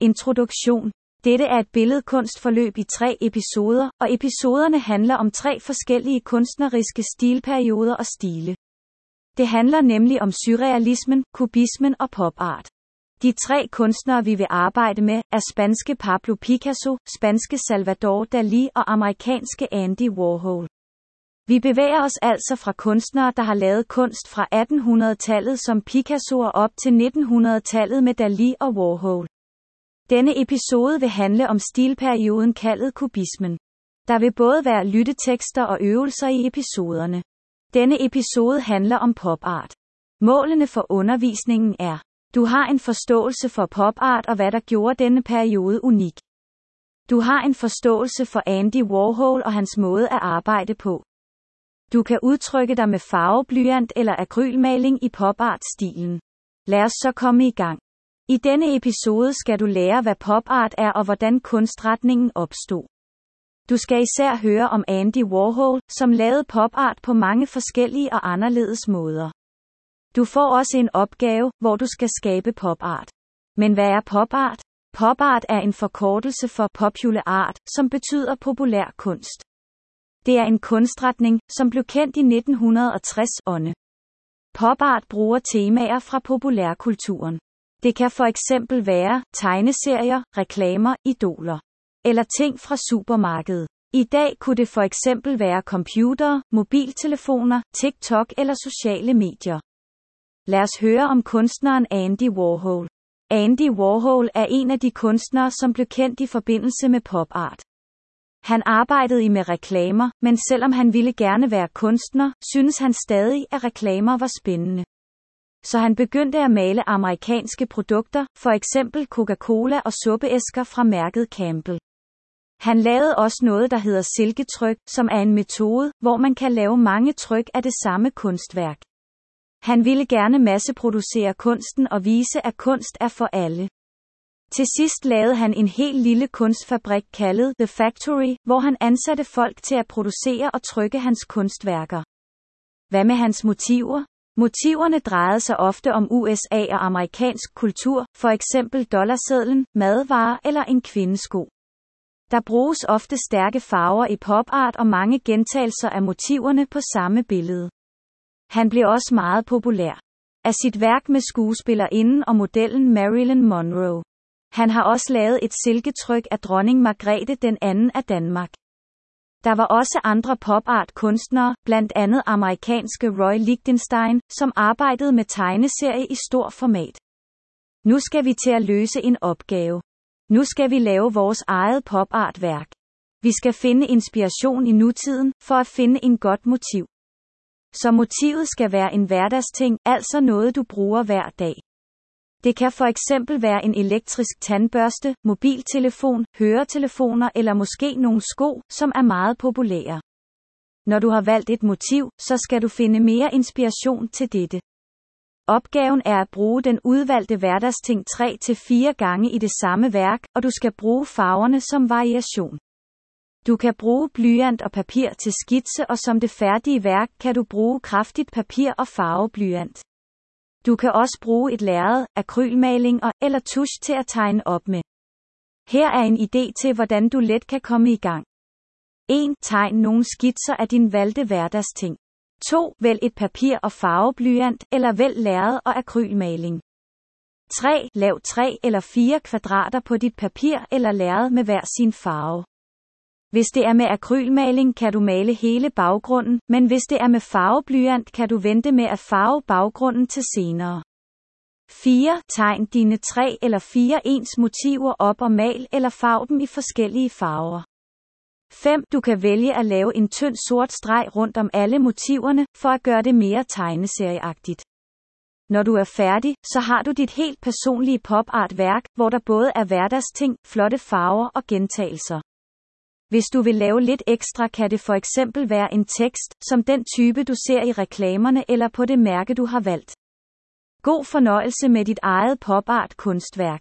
Introduktion. Dette er et billedkunstforløb i tre episoder, og episoderne handler om tre forskellige kunstneriske stilperioder og stile. Det handler nemlig om surrealismen, kubismen og popart. De tre kunstnere vi vil arbejde med, er spanske Pablo Picasso, spanske Salvador Dalí og amerikanske Andy Warhol. Vi bevæger os altså fra kunstnere, der har lavet kunst fra 1800-tallet som Picasso og op til 1900-tallet med Dalí og Warhol. Denne episode vil handle om stilperioden kaldet kubismen. Der vil både være lyttetekster og øvelser i episoderne. Denne episode handler om popart. Målene for undervisningen er, du har en forståelse for popart og hvad der gjorde denne periode unik. Du har en forståelse for Andy Warhol og hans måde at arbejde på. Du kan udtrykke dig med farveblyant eller akrylmaling i popart-stilen. Lad os så komme i gang. I denne episode skal du lære, hvad popart er og hvordan kunstretningen opstod. Du skal især høre om Andy Warhol, som lavede popart på mange forskellige og anderledes måder. Du får også en opgave, hvor du skal skabe popart. Men hvad er popart? Popart er en forkortelse for popular art, som betyder populær kunst. Det er en kunstretning, som blev kendt i 1960'erne. Popart bruger temaer fra populærkulturen. Det kan for eksempel være tegneserier, reklamer, idoler eller ting fra supermarkedet. I dag kunne det for eksempel være computere, mobiltelefoner, TikTok eller sociale medier. Lad os høre om kunstneren Andy Warhol. Andy Warhol er en af de kunstnere, som blev kendt i forbindelse med popart. Han arbejdede i med reklamer, men selvom han ville gerne være kunstner, synes han stadig, at reklamer var spændende. Så han begyndte at male amerikanske produkter, for eksempel Coca-Cola og suppeæsker fra mærket Campbell. Han lavede også noget, der hedder silketryk, som er en metode, hvor man kan lave mange tryk af det samme kunstværk. Han ville gerne masseproducere kunsten og vise, at kunst er for alle. Til sidst lavede han en helt lille kunstfabrik kaldet The Factory, hvor han ansatte folk til at producere og trykke hans kunstværker. Hvad med hans motiver? Motiverne drejede sig ofte om USA og amerikansk kultur, for eksempel dollarsedlen, madvarer eller en kvindesko. Der bruges ofte stærke farver i popart og mange gentagelser af motiverne på samme billede. Han blev også meget populær. Af sit værk med skuespillerinden og modellen Marilyn Monroe. Han har også lavet et silketryk af dronning Margrethe den anden af Danmark. Der var også andre popart kunstnere, blandt andet amerikanske Roy Lichtenstein, som arbejdede med tegneserie i stor format. Nu skal vi til at løse en opgave. Nu skal vi lave vores eget popartværk. Vi skal finde inspiration i nutiden, for at finde en godt motiv. Så motivet skal være en hverdagsting, altså noget du bruger hver dag. Det kan for eksempel være en elektrisk tandbørste, mobiltelefon, høretelefoner eller måske nogle sko, som er meget populære. Når du har valgt et motiv, så skal du finde mere inspiration til dette. Opgaven er at bruge den udvalgte hverdagsting 3 til 4 gange i det samme værk, og du skal bruge farverne som variation. Du kan bruge blyant og papir til skitse og som det færdige værk kan du bruge kraftigt papir og farveblyant. Du kan også bruge et lærred, akrylmaling og eller tusch til at tegne op med. Her er en idé til hvordan du let kan komme i gang. 1. Tegn nogle skitser af din valgte hverdagsting. 2. Vælg et papir og farveblyant, eller vælg lærred og akrylmaling. 3. Lav 3 eller 4 kvadrater på dit papir eller lærred med hver sin farve. Hvis det er med akrylmaling kan du male hele baggrunden, men hvis det er med farveblyant kan du vente med at farve baggrunden til senere. 4. Tegn dine tre eller fire ens motiver op og mal eller farv dem i forskellige farver. 5. Du kan vælge at lave en tynd sort streg rundt om alle motiverne, for at gøre det mere tegneserieagtigt. Når du er færdig, så har du dit helt personlige pop-art-værk, hvor der både er hverdagsting, flotte farver og gentagelser. Hvis du vil lave lidt ekstra kan det for eksempel være en tekst, som den type du ser i reklamerne eller på det mærke du har valgt. God fornøjelse med dit eget popart kunstværk.